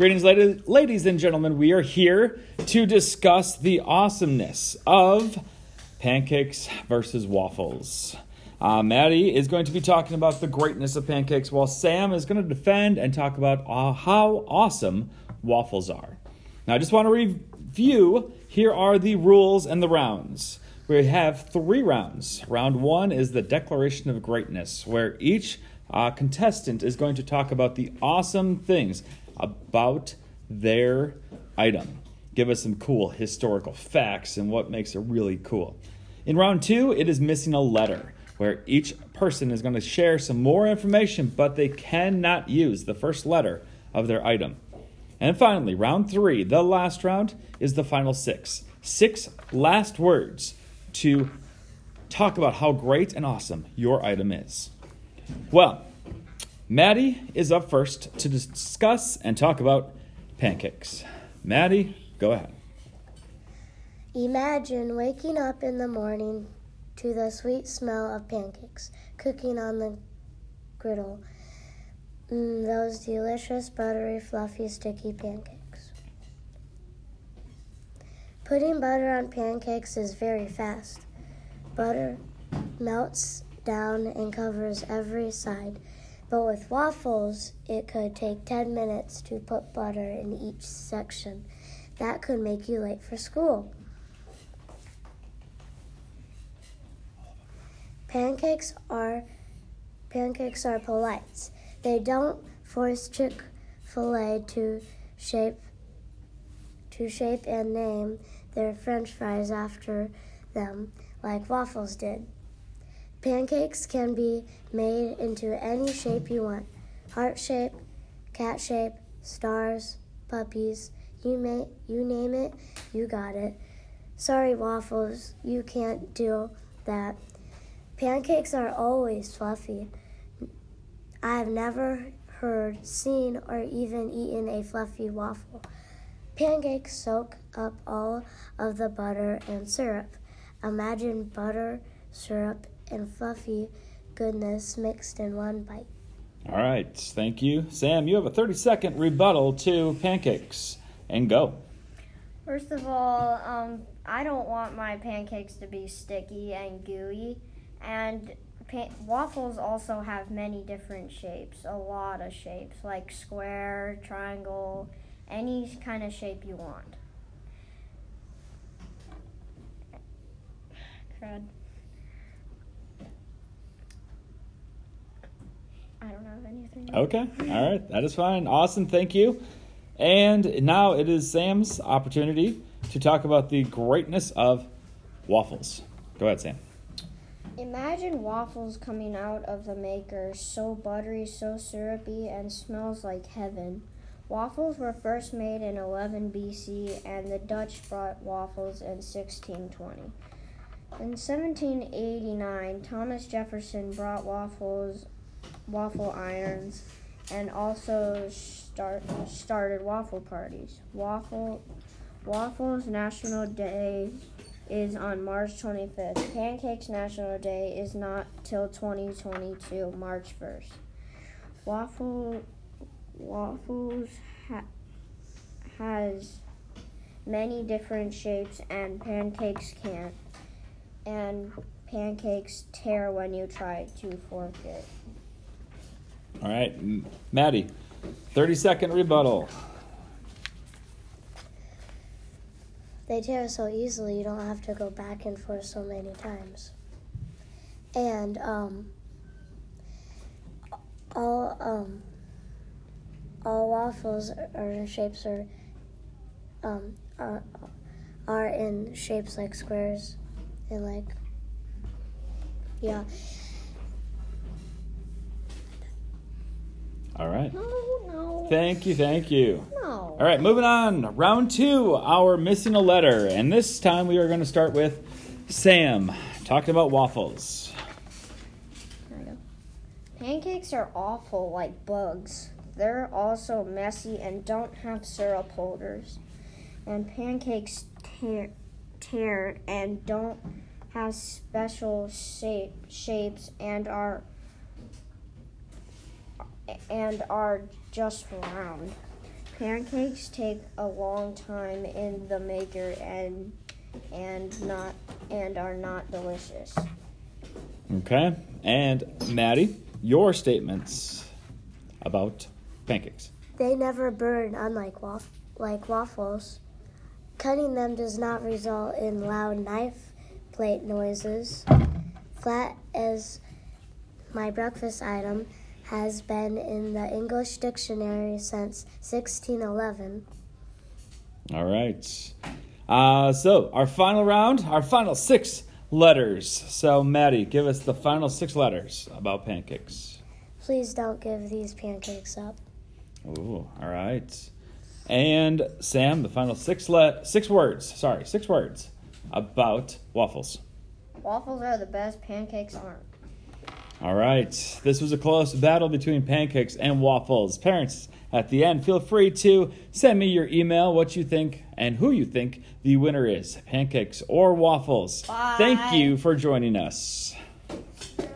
Greetings, ladies, and gentlemen. We are here to discuss the awesomeness of pancakes versus waffles. Uh, Maddie is going to be talking about the greatness of pancakes, while Sam is going to defend and talk about uh, how awesome waffles are. Now, I just want to review here are the rules and the rounds. We have three rounds. Round one is the Declaration of Greatness, where each uh, contestant is going to talk about the awesome things about their item. Give us some cool historical facts and what makes it really cool. In round two, it is missing a letter, where each person is going to share some more information, but they cannot use the first letter of their item. And finally, round three, the last round, is the final six. Six last words to talk about how great and awesome your item is. Well, Maddie is up first to discuss and talk about pancakes. Maddie, go ahead. Imagine waking up in the morning to the sweet smell of pancakes cooking on the griddle. Mm, those delicious, buttery, fluffy, sticky pancakes. Putting butter on pancakes is very fast. Butter melts down and covers every side but with waffles, it could take 10 minutes to put butter in each section. That could make you late for school. Pancakes are pancakes are polite. They don't force Chick-fil-A to shape to shape and name their french fries after them like waffles did. Pancakes can be made into any shape you want heart shape, cat shape, stars, puppies. You, may, you name it, you got it. Sorry, waffles, you can't do that. Pancakes are always fluffy. I have never heard, seen, or even eaten a fluffy waffle. Pancakes soak up all of the butter and syrup. Imagine butter, syrup, and fluffy goodness mixed in one bite. All right, thank you. Sam, you have a 30 second rebuttal to pancakes. And go. First of all, um, I don't want my pancakes to be sticky and gooey. And pa- waffles also have many different shapes, a lot of shapes, like square, triangle, any kind of shape you want. Crud. Don't have anything. Okay, all right, that is fine. Awesome, thank you. And now it is Sam's opportunity to talk about the greatness of waffles. Go ahead, Sam. Imagine waffles coming out of the maker, so buttery, so syrupy, and smells like heaven. Waffles were first made in 11 BC, and the Dutch brought waffles in 1620. In 1789, Thomas Jefferson brought waffles waffle irons and also start, started waffle parties. Waffle Waffles National Day is on March 25th. Pancakes National Day is not till 2022, March 1st. Waffle Waffles ha, has many different shapes and pancakes can't. And pancakes tear when you try to fork it. All right, Maddie, 30 second rebuttal. They tear so easily you don't have to go back and forth so many times. And um, all um, all waffles are in shapes are um, are, are in shapes like squares and like yeah All right. No, no. Thank you, thank you. No. All right, moving on. Round two, our missing a letter. And this time we are going to start with Sam talking about waffles. There we go. Pancakes are awful like bugs. They're also messy and don't have syrup holders. And pancakes tear, tear and don't have special shape, shapes and are and are just round. Pancakes take a long time in the maker and and not and are not delicious. Okay. And Maddie, your statements about pancakes. They never burn, unlike waf- like waffles. Cutting them does not result in loud knife plate noises. Flat as my breakfast item has been in the English dictionary since 1611. All right. Uh, so, our final round, our final six letters. So, Maddie, give us the final six letters about pancakes. Please don't give these pancakes up. Ooh, all right. And Sam, the final six le- six words. Sorry, six words about waffles. Waffles are the best, pancakes aren't. All right. This was a close battle between pancakes and waffles. Parents, at the end, feel free to send me your email, what you think, and who you think the winner is pancakes or waffles. Bye. Thank you for joining us.